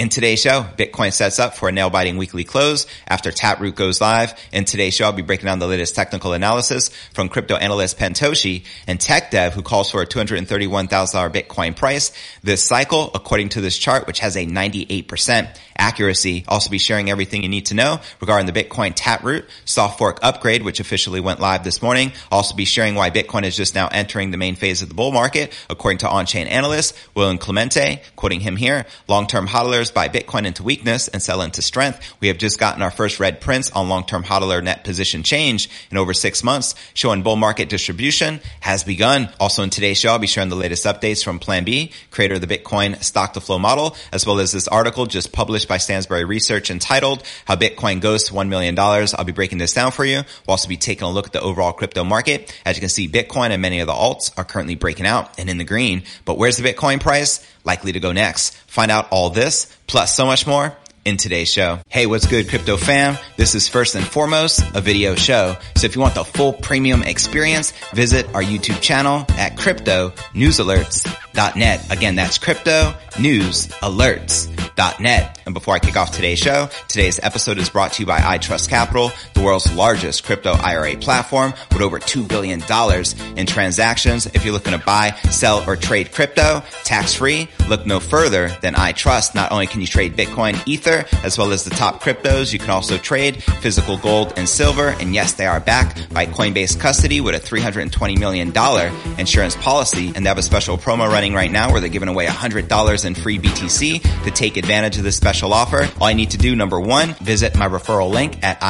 In today's show, Bitcoin sets up for a nail-biting weekly close after Taproot goes live. In today's show, I'll be breaking down the latest technical analysis from crypto analyst Pentoshi and tech dev who calls for a $231,000 Bitcoin price this cycle, according to this chart, which has a 98% accuracy. Also be sharing everything you need to know regarding the Bitcoin Taproot soft fork upgrade, which officially went live this morning. Also be sharing why Bitcoin is just now entering the main phase of the bull market, according to on-chain analyst William Clemente, quoting him here, long-term hodlers buy Bitcoin into weakness and sell into strength. We have just gotten our first red prints on long-term hodler net position change in over six months, showing bull market distribution has begun. Also in today's show, I'll be sharing the latest updates from Plan B, creator of the Bitcoin stock to flow model, as well as this article just published by Stansberry Research entitled How Bitcoin Goes to $1 Million. I'll be breaking this down for you. We'll also be taking a look at the overall crypto market. As you can see, Bitcoin and many of the alts are currently breaking out and in the green. But where's the Bitcoin price? Likely to go next. Find out all this, plus so much more in today's show. Hey, what's good, crypto fam? This is first and foremost a video show. So if you want the full premium experience, visit our YouTube channel at crypto news alerts.net. Again, that's crypto news alerts.net. And before I kick off today's show, today's episode is brought to you by iTrust Capital, the world's largest crypto IRA platform with over $2 billion in transactions. If you're looking to buy, sell, or trade crypto tax free, look no further than iTrust. Not only can you trade Bitcoin, Ether, as well as the top cryptos, you can also trade physical gold and silver. And yes, they are backed by Coinbase custody with a $320 million insurance policy. And they have a special promo running right now where they're giving away $100 in free BTC to take advantage of this special offer. All you need to do, number one, visit my referral link at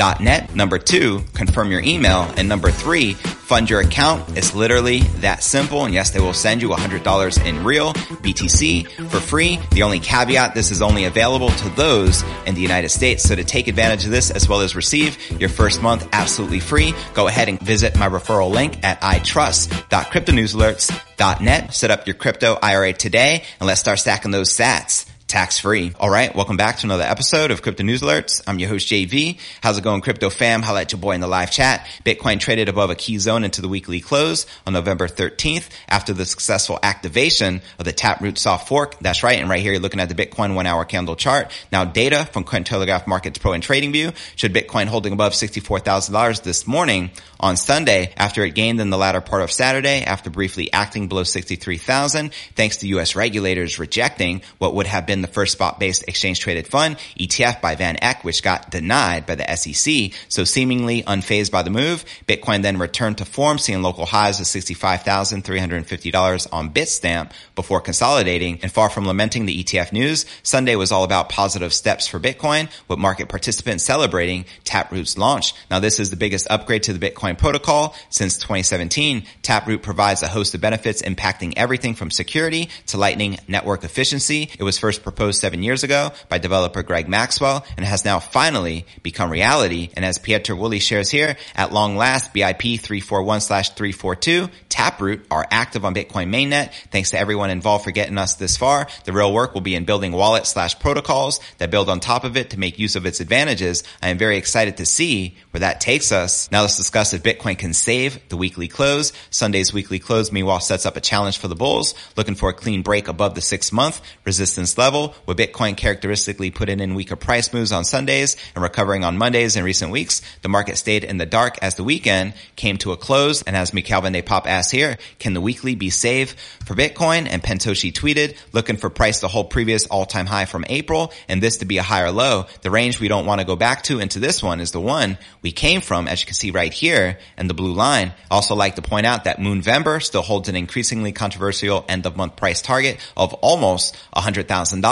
itrust.cryptonewsalerts.net. Number two, confirm your email. And number three, fund your account. It's literally that simple. And yes, they will send you $100 in real BTC for free. The only caveat, this is only available to those in the United States. So to take advantage of this as well as receive your first month absolutely free, go ahead and visit my referral link at itrust.cryptonewsalerts.net. Set up your crypto IRA today and let's start stacking those sats tax free. All right. Welcome back to another episode of Crypto News Alerts. I'm your host, JV. How's it going, crypto fam? Holla at your boy in the live chat. Bitcoin traded above a key zone into the weekly close on November 13th after the successful activation of the Taproot soft fork. That's right. And right here, you're looking at the Bitcoin one hour candle chart. Now data from Cointelegraph Markets Pro and Trading View showed Bitcoin holding above $64,000 this morning on Sunday after it gained in the latter part of Saturday after briefly acting below 63,000 thanks to U.S. regulators rejecting what would have been the first spot-based exchange-traded fund ETF by Van Eck, which got denied by the SEC. So seemingly unfazed by the move, Bitcoin then returned to form, seeing local highs of $65,350 on Bitstamp before consolidating. And far from lamenting the ETF news, Sunday was all about positive steps for Bitcoin, with market participants celebrating Taproot's launch. Now this is the biggest upgrade to the Bitcoin protocol since 2017. Taproot provides a host of benefits impacting everything from security to lightning network efficiency. It was first proposed seven years ago by developer Greg Maxwell and has now finally become reality. And as Pieter Wuille shares here, at long last, BIP 341 slash 342, Taproot are active on Bitcoin mainnet. Thanks to everyone involved for getting us this far. The real work will be in building wallet slash protocols that build on top of it to make use of its advantages. I am very excited to see where that takes us. Now let's discuss if Bitcoin can save the weekly close. Sunday's weekly close meanwhile sets up a challenge for the bulls looking for a clean break above the six month resistance level level, with Bitcoin characteristically putting in weaker price moves on Sundays and recovering on Mondays in recent weeks. The market stayed in the dark as the weekend came to a close. And as Michaël van de Poppe asked here, can the weekly be safe for Bitcoin? And Pentoshi tweeted, looking for price to hold previous all-time high from April and this to be a higher low. The range we don't want to go back to into this one is the one we came from, as you can see right here and the blue line. Also like to point out that Moonvember still holds an increasingly controversial end of month price target of almost $100,000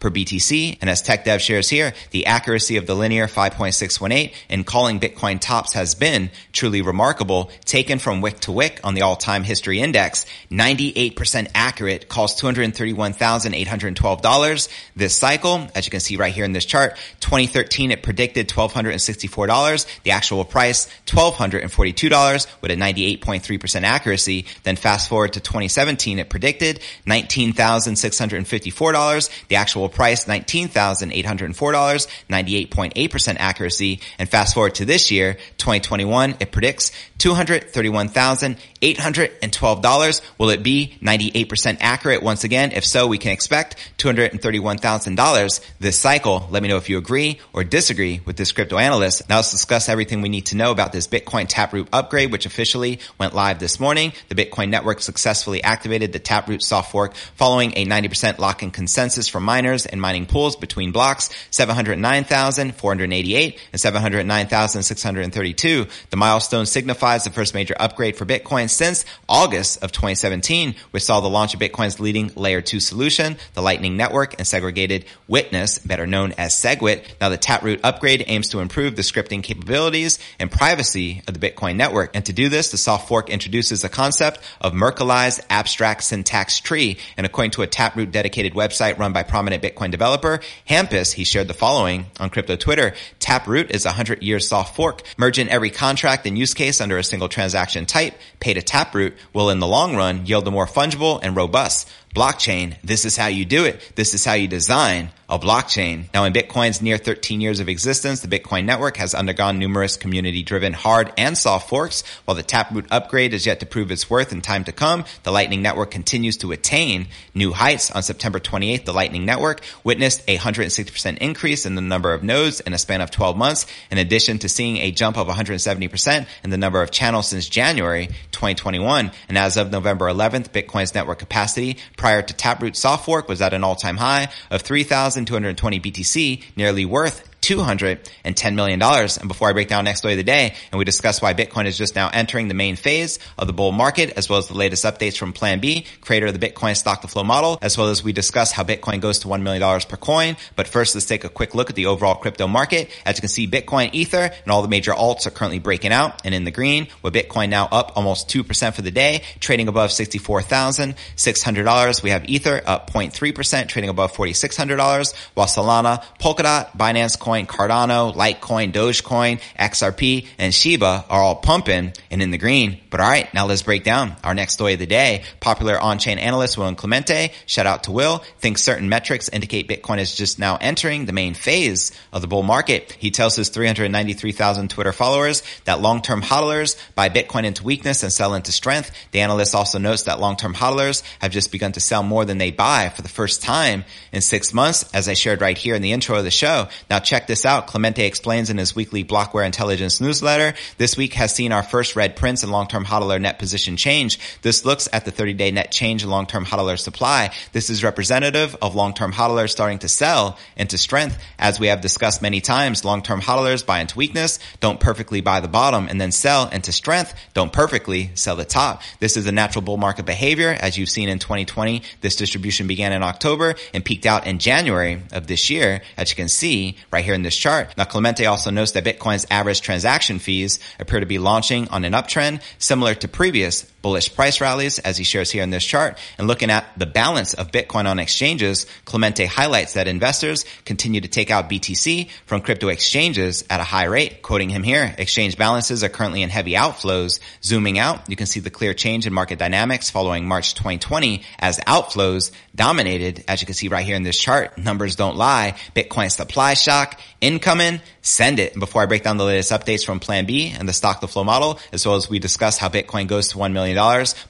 per BTC. And as Tech Dev shares here, the accuracy of the linear 5.618 in calling Bitcoin tops has been truly remarkable. Taken from wick to wick on the all-time history index, 98% accurate calls $231,812 this cycle. As you can see right here in this chart, 2013 it predicted $1,264. The actual price, $1,242 with a 98.3% accuracy. Then fast forward to 2017, it predicted $19,654. The actual price, $19,804, 98.8% accuracy. And fast forward to this year, 2021, it predicts $231,812. Will it be 98% accurate once again? If so, we can expect $231,000 this cycle. Let me know if you agree or disagree with this crypto analyst. Now let's discuss everything we need to know about this Bitcoin Taproot upgrade, which officially went live this morning. The Bitcoin network successfully activated the Taproot soft fork following a 90% lock-in consensus from miners and mining pools between blocks 709,488 and 709,632. The milestone signifies the first major upgrade for Bitcoin since August of 2017, which saw the launch of Bitcoin's leading layer 2 solution, the Lightning Network and segregated witness, better known as SegWit. Now the Taproot upgrade aims to improve the scripting capabilities and privacy of the Bitcoin network. And to do this, the soft fork introduces a concept of Merkleized abstract syntax tree. And according to a Taproot dedicated website run by prominent Bitcoin developer, Hampus, he shared the following on crypto Twitter. Taproot is a hundred year soft fork. Merging every contract and use case under a single transaction type, pay to Taproot will in the long run yield a more fungible and robust blockchain. This is how you do it. This is how you design a blockchain. Now in Bitcoin's near 13 years of existence, the Bitcoin network has undergone numerous community driven hard and soft forks. While the Taproot upgrade is yet to prove its worth in time to come, the Lightning Network continues to attain new heights. On September 28th, the Lightning Network witnessed a 160% increase in the number of nodes in a span of 12 months, in addition to seeing a jump of 170% in the number of channels since January 2021. And as of November 11th, Bitcoin's network capacity prior to Taproot soft fork was at an all-time high of 3,220 BTC, nearly worth $210 million. And before I break down next story of the day and we discuss why Bitcoin is just now entering the main phase of the bull market, as well as the latest updates from Plan B, creator of the Bitcoin stock to flow model, as well as we discuss how Bitcoin goes to $1 million per coin. But first, let's take a quick look at the overall crypto market. As you can see, Bitcoin, Ether, and all the major alts are currently breaking out and in the green, with Bitcoin now up almost 2% for the day, trading above $64,600. We have Ether up 0.3%, trading above $4,600, while Solana, Polkadot, Binance Coin, Cardano, Litecoin, Dogecoin, XRP, and Shiba are all pumping and in the green. But all right, now let's break down our next story of the day. Popular on-chain analyst Will Clemente, shout out to Will, thinks certain metrics indicate Bitcoin is just now entering the main phase of the bull market. He tells his 393,000 Twitter followers that long-term hodlers buy Bitcoin into weakness and sell into strength. The analyst also notes that long-term hodlers have just begun to sell more than they buy for the first time in six months, as I shared right here in the intro of the show. Now check this out. Clemente explains in his weekly Blockware Intelligence newsletter, this week has seen our first red prints in long-term hodler net position change. This looks at the 30-day net change in long-term hodler supply. This is representative of long-term hodlers starting to sell into strength. As we have discussed many times, long-term hodlers buy into weakness, don't perfectly buy the bottom, and then sell into strength, don't perfectly sell the top. This is a natural bull market behavior. As you've seen in 2020, this distribution began in October and peaked out in January of this year, as you can see right here in this chart. Now, Clemente also notes that Bitcoin's average transaction fees appear to be launching on an uptrend, similar to previous bullish price rallies, as he shares here in this chart. And looking at the balance of Bitcoin on exchanges, Clemente highlights that investors continue to take out BTC from crypto exchanges at a high rate. Quoting him here, exchange balances are currently in heavy outflows. Zooming out, you can see the clear change in market dynamics following March 2020 as outflows dominated, as you can see right here in this chart. Numbers don't lie. Bitcoin supply shock, incoming, send it. Before I break down the latest updates from Plan B and the stock to flow model, as well as we discuss how Bitcoin goes to $1 million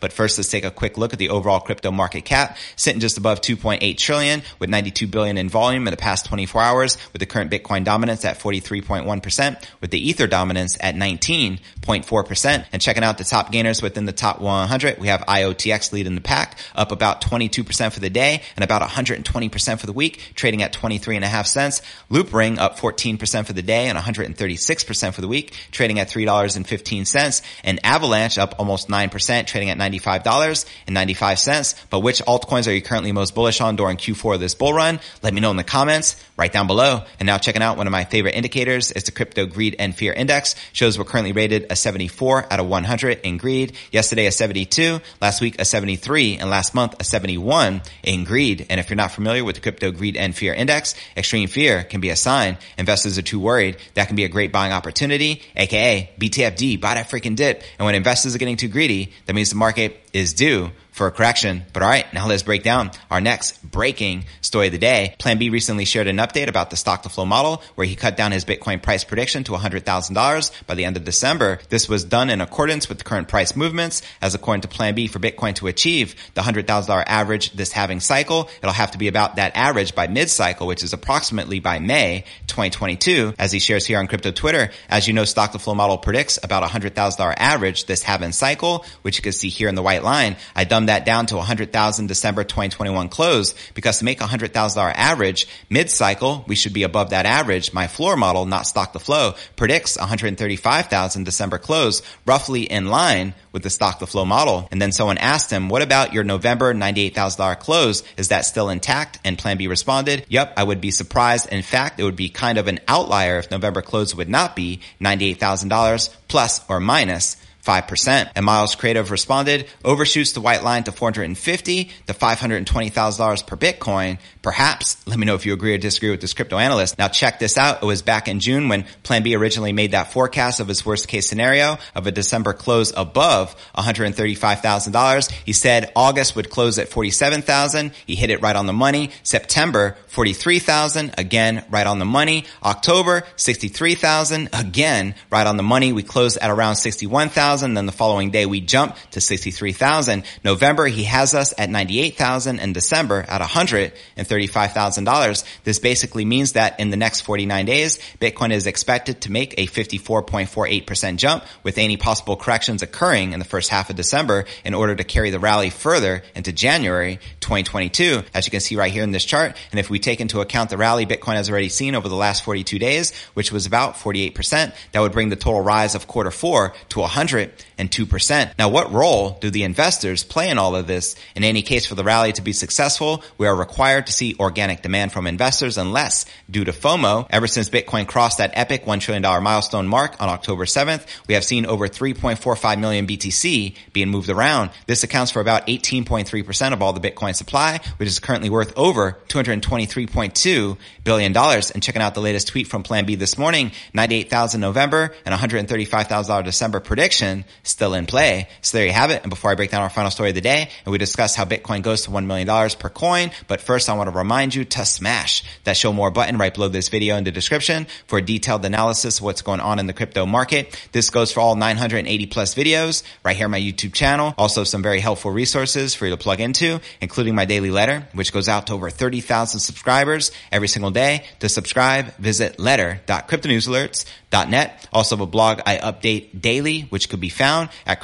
But first, let's take a quick look at the overall crypto market cap, sitting just above 2.8 trillion with 92 billion in volume in the past 24 hours, with the current Bitcoin dominance at 43.1%, with the Ether dominance at 19.4%. And checking out the top gainers within the top 100, we have IOTX leading the pack, up about 22% for the day and about 120% for the week, trading at 23 and a half cents. Loopring up 14% for the day and 136% for the week, trading at $3.15. And Avalanche up almost 9%, trading at $95.95. But which altcoins are you currently most bullish on during Q4 of this bull run? Let me know in the comments right down below. And now checking out one of my favorite indicators is the crypto greed and fear index. Shows we're currently rated a 74 out of 100 in greed. Yesterday a 72, last week a 73, and last month a 71 in greed. And if you're not familiar with the crypto greed and fear index, extreme fear can be a sign investors are too worried. That can be a great buying opportunity, aka BTFD, buy that freaking dip. And when investors are getting too greedy, that means the market is due for a correction. But all right, now let's break down our next breaking story of the day. Plan B recently shared an update about the stock to flow model where he cut down his Bitcoin price prediction to $100,000 by the end of December. This was done in accordance with the current price movements as according to Plan B for Bitcoin to achieve the $100,000 average this halving cycle. It'll have to be about that average by mid cycle, which is approximately by May 2022. As he shares here on crypto Twitter, as you know, stock to flow model predicts about $100,000 average this halving cycle, which you can see here in the white line. I dumbed that down to 100,000 December 2021 close because to make $100,000 average mid-cycle, we should be above that average. My floor model, not stock the flow, predicts 135,000 December close, roughly in line with the stock the flow model. And then someone asked him, what about your November $98,000 close? Is that still intact? And plan B responded, yep, I would be surprised. In fact, it would be kind of an outlier if November close would not be $98,000 plus or minus 5%. And Miles Creative responded, overshoots the white line to 450 to $520,000 per Bitcoin. Perhaps, let me know if you agree or disagree with this crypto analyst. Now check this out. It was back in June when Plan B originally made that forecast of his worst case scenario of a December close above $135,000. He said August would close at 47,000. He hit it right on the money. September, 43,000. Again, right on the money. October, 63,000. Again, right on the money. We closed at around 61,000. Then the following day we jump to 63,000. November, he has us at 98,000 and December at $135,000. This basically means that in the next 49 days, Bitcoin is expected to make a 54.48% jump with any possible corrections occurring in the first half of December in order to carry the rally further into January 2022. As you can see right here in this chart. And if we take into account the rally Bitcoin has already seen over the last 42 days, which was about 48%, that would bring the total rise of quarter four to 100 and 2%. Now, what role do the investors play in all of this? In any case, for the rally to be successful, we are required to see organic demand from investors unless, due to FOMO, ever since Bitcoin crossed that epic $1 trillion milestone mark on October 7th, we have seen over 3.45 million BTC being moved around. This accounts for about 18.3% of all the Bitcoin supply, which is currently worth over $223.2 billion. And checking out the latest tweet from Plan B this morning, 98,000 November and $135,000 December prediction still in play. So there you have it. And before I break down our final story of the day and we discuss how Bitcoin goes to $1 million per coin, but first I want to remind you to smash that show more button right below this video in the description for a detailed analysis of what's going on in the crypto market. This goes for all 980 plus videos right here on my YouTube channel. Also some very helpful resources for you to plug into, including my daily letter, which goes out to over 30,000 subscribers every single day. To subscribe, visit letter.cryptonewsalerts.net. Also have a blog I update daily, which could be found at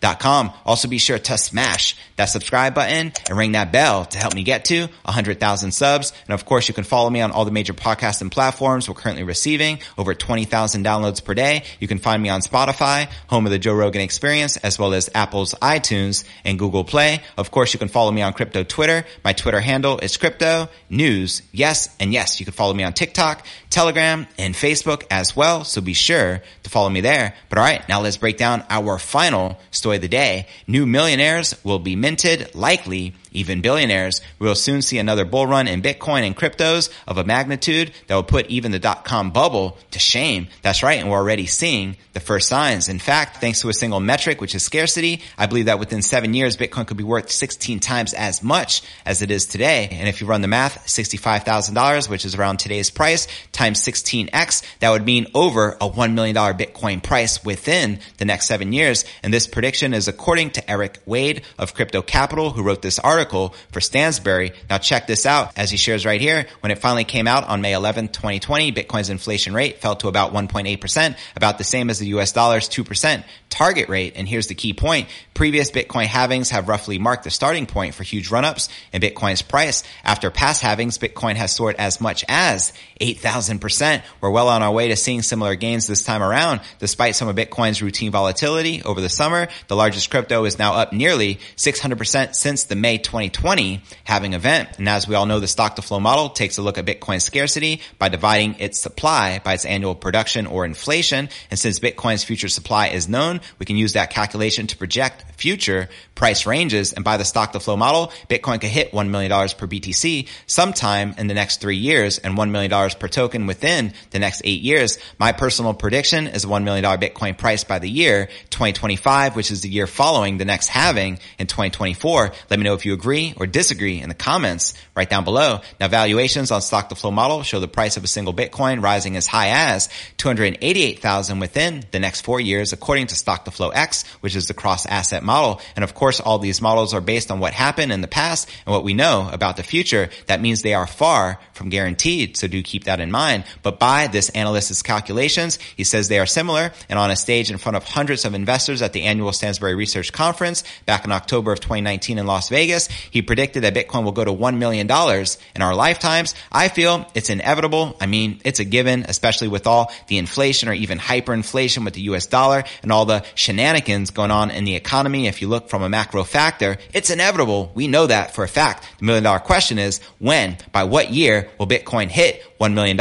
cryptonewsyes.com. Also be sure to smash that subscribe button and ring that bell to help me get to 100,000 subs. And of course, you can follow me on all the major podcasts and platforms. We're currently receiving over 20,000 downloads per day. You can find me on Spotify, home of the Joe Rogan experience, as well as Apple's iTunes and Google Play. Of course, you can follow me on crypto Twitter. My Twitter handle is crypto news. Yes. And yes, you can follow me on TikTok, Telegram, and Facebook as well. So be sure to follow me there. But all right, now let's break down our final story of the day. New millionaires will be minted likely even billionaires. We will soon see another bull run in Bitcoin and cryptos of a magnitude that will put even the dot-com bubble to shame. That's right. And we're already seeing the first signs. In fact, thanks to a single metric, which is scarcity, I believe that within seven years, Bitcoin could be worth 16 times as much as it is today. And if you run the math, $65,000, which is around today's price, times 16x, that would mean over a $1 million Bitcoin price within the next seven years. And this prediction is according to Eric Wade of Crypto Capital, who wrote this article for Stansberry. Now check this out. As he shares right here, when it finally came out on May 11, 2020, Bitcoin's inflation rate fell to about 1.8%, about the same as the US dollar's 2% target rate. And here's the key point. Previous Bitcoin halvings have roughly marked the starting point for huge run-ups in Bitcoin's price. After past halvings, Bitcoin has soared as much as 8,000%. We're well on our way to seeing similar gains this time around. Despite some of Bitcoin's routine volatility over the summer, the largest crypto is now up nearly 600% since the May 2020 halving event. And as we all know, the stock to flow model takes a look at Bitcoin scarcity by dividing its supply by its annual production or inflation. And since Bitcoin's future supply is known, we can use that calculation to project future price ranges. And by the stock to flow model, Bitcoin could hit $1 million per BTC sometime in the next three years and $1 million per token within the next eight years. My personal prediction is a $1 million Bitcoin price by the year 2025, which is the year following the next halving in 2024. Let me know if you agree or disagree in the comments right down below. Now valuations on stock to flow model show the price of a single Bitcoin rising as high as 288,000 within the next four years, according to stock to flow X, which is the cross asset model. And of course, all these models are based on what happened in the past and what we know about the future. That means they are far guaranteed. So do keep that in mind. But by this analyst's calculations, he says they are similar and on a stage in front of hundreds of investors at the annual Stansberry Research Conference back in October of 2019 in Las Vegas, he predicted that Bitcoin will go to $1 million in our lifetimes. I feel it's inevitable. I mean, it's a given, especially with all the inflation or even hyperinflation with the US dollar and all the shenanigans going on in the economy. If you look from a macro factor, it's inevitable. We know that for a fact. The million dollar question is when, by what year will Bitcoin hit $1 million?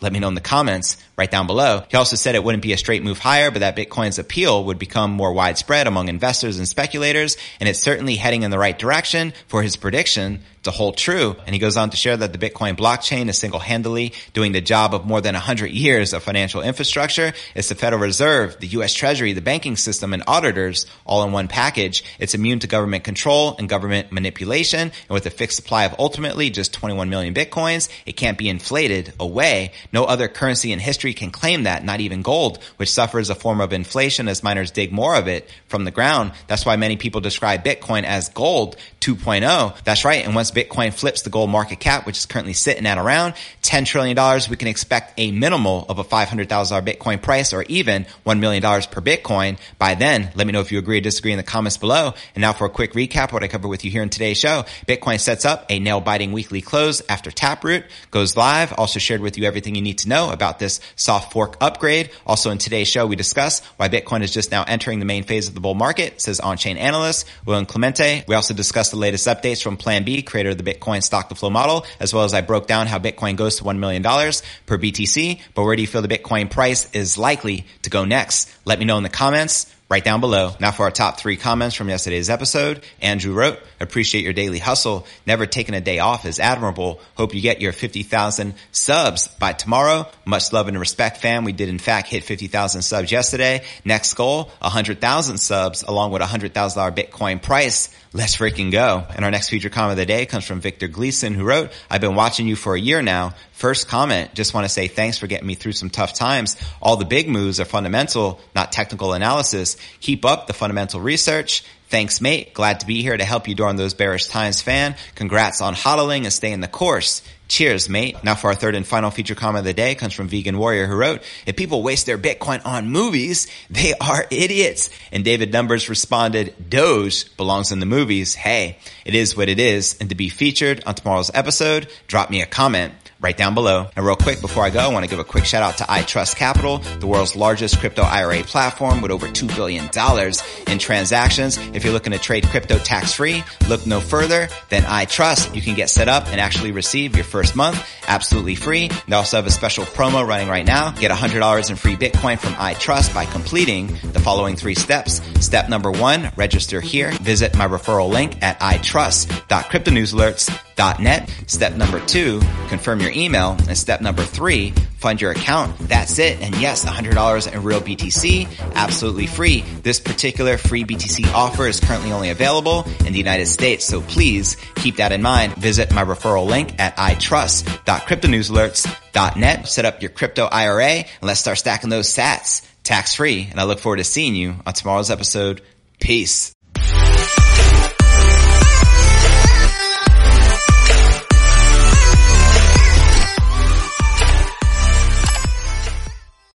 Let me know in the comments right down below. He also said it wouldn't be a straight move higher, but that Bitcoin's appeal would become more widespread among investors and speculators. And it's certainly heading in the right direction for his prediction to hold true. And he goes on to share that the Bitcoin blockchain is single-handedly doing the job of more than 100 years of financial infrastructure. It's the Federal Reserve, the U.S. Treasury, the banking system, and auditors all in one package. It's immune to government control and government manipulation. And with a fixed supply of ultimately just 21 million Bitcoins, it can't be inflated away. No other currency in history can claim that, not even gold, which suffers a form of inflation as miners dig more of it from the ground. That's why many people describe Bitcoin as gold 2.0. That's right. And once Bitcoin flips the gold market cap, which is currently sitting at around $10 trillion, we can expect a minimal of a $500,000 Bitcoin price or even $1 million per Bitcoin. By then, let me know if you agree or disagree in the comments below. And now for a quick recap, what I covered with you here in today's show. Bitcoin sets up a nail biting weekly close after Taproot goes live. Also shared with you everything you need to know about this soft fork upgrade. Also in today's show, we discuss why Bitcoin is just now entering the main phase of the bull market, says on-chain analyst William Clemente. We also discuss the latest updates from Plan B, creator of the Bitcoin stock to flow model, as well as I broke down how Bitcoin goes to $1 million per BTC. But where do you feel the Bitcoin price is likely to go next? Let me know in the comments right down below. Now for our top three comments from yesterday's episode. Andrew wrote, appreciate your daily hustle. Never taking a day off is admirable. Hope you get your 50,000 subs by tomorrow. Much love and respect fam. We did in fact hit 50,000 subs yesterday. Next goal, 100,000 subs along with a $100,000 Bitcoin price. Let's freaking go. And our next feature comment of the day comes from Victor Gleason who wrote, I've been watching you for a year now. First comment, just want to say thanks for getting me through some tough times. All the big moves are fundamental, not technical analysis. Keep up the fundamental research. Thanks, mate. Glad to be here to help you during those bearish times, fan. Congrats on hodling and staying the course. Cheers, mate. Now for our third and final feature comment of the day comes from Vegan Warrior who wrote, if people waste their Bitcoin on movies, they are idiots. And David Numbers responded, Doge belongs in the movies. Hey, it is what it is. And to be featured on tomorrow's episode, drop me a comment right down below. And real quick, before I go, I want to give a quick shout out to iTrust Capital, the world's largest crypto IRA platform with over $2 billion in transactions. If you're looking to trade crypto tax free, look no further than iTrust. You can get set up and actually receive your first month absolutely free. They also have a special promo running right now. Get $100 in free Bitcoin from iTrust by completing the following three steps. Step number one, register here. Visit my referral link at itrust.cryptonewsalerts.net. Step number two, confirm your email. And step number three, fund your account. That's it. And yes, $100 in real BTC, absolutely free. This particular free BTC offer is currently only available in the United States. So please keep that in mind. Visit my referral link at itrust.cryptonewsalerts.net. Set up your crypto IRA and let's start stacking those sats tax free. And I look forward to seeing you on tomorrow's episode. Peace.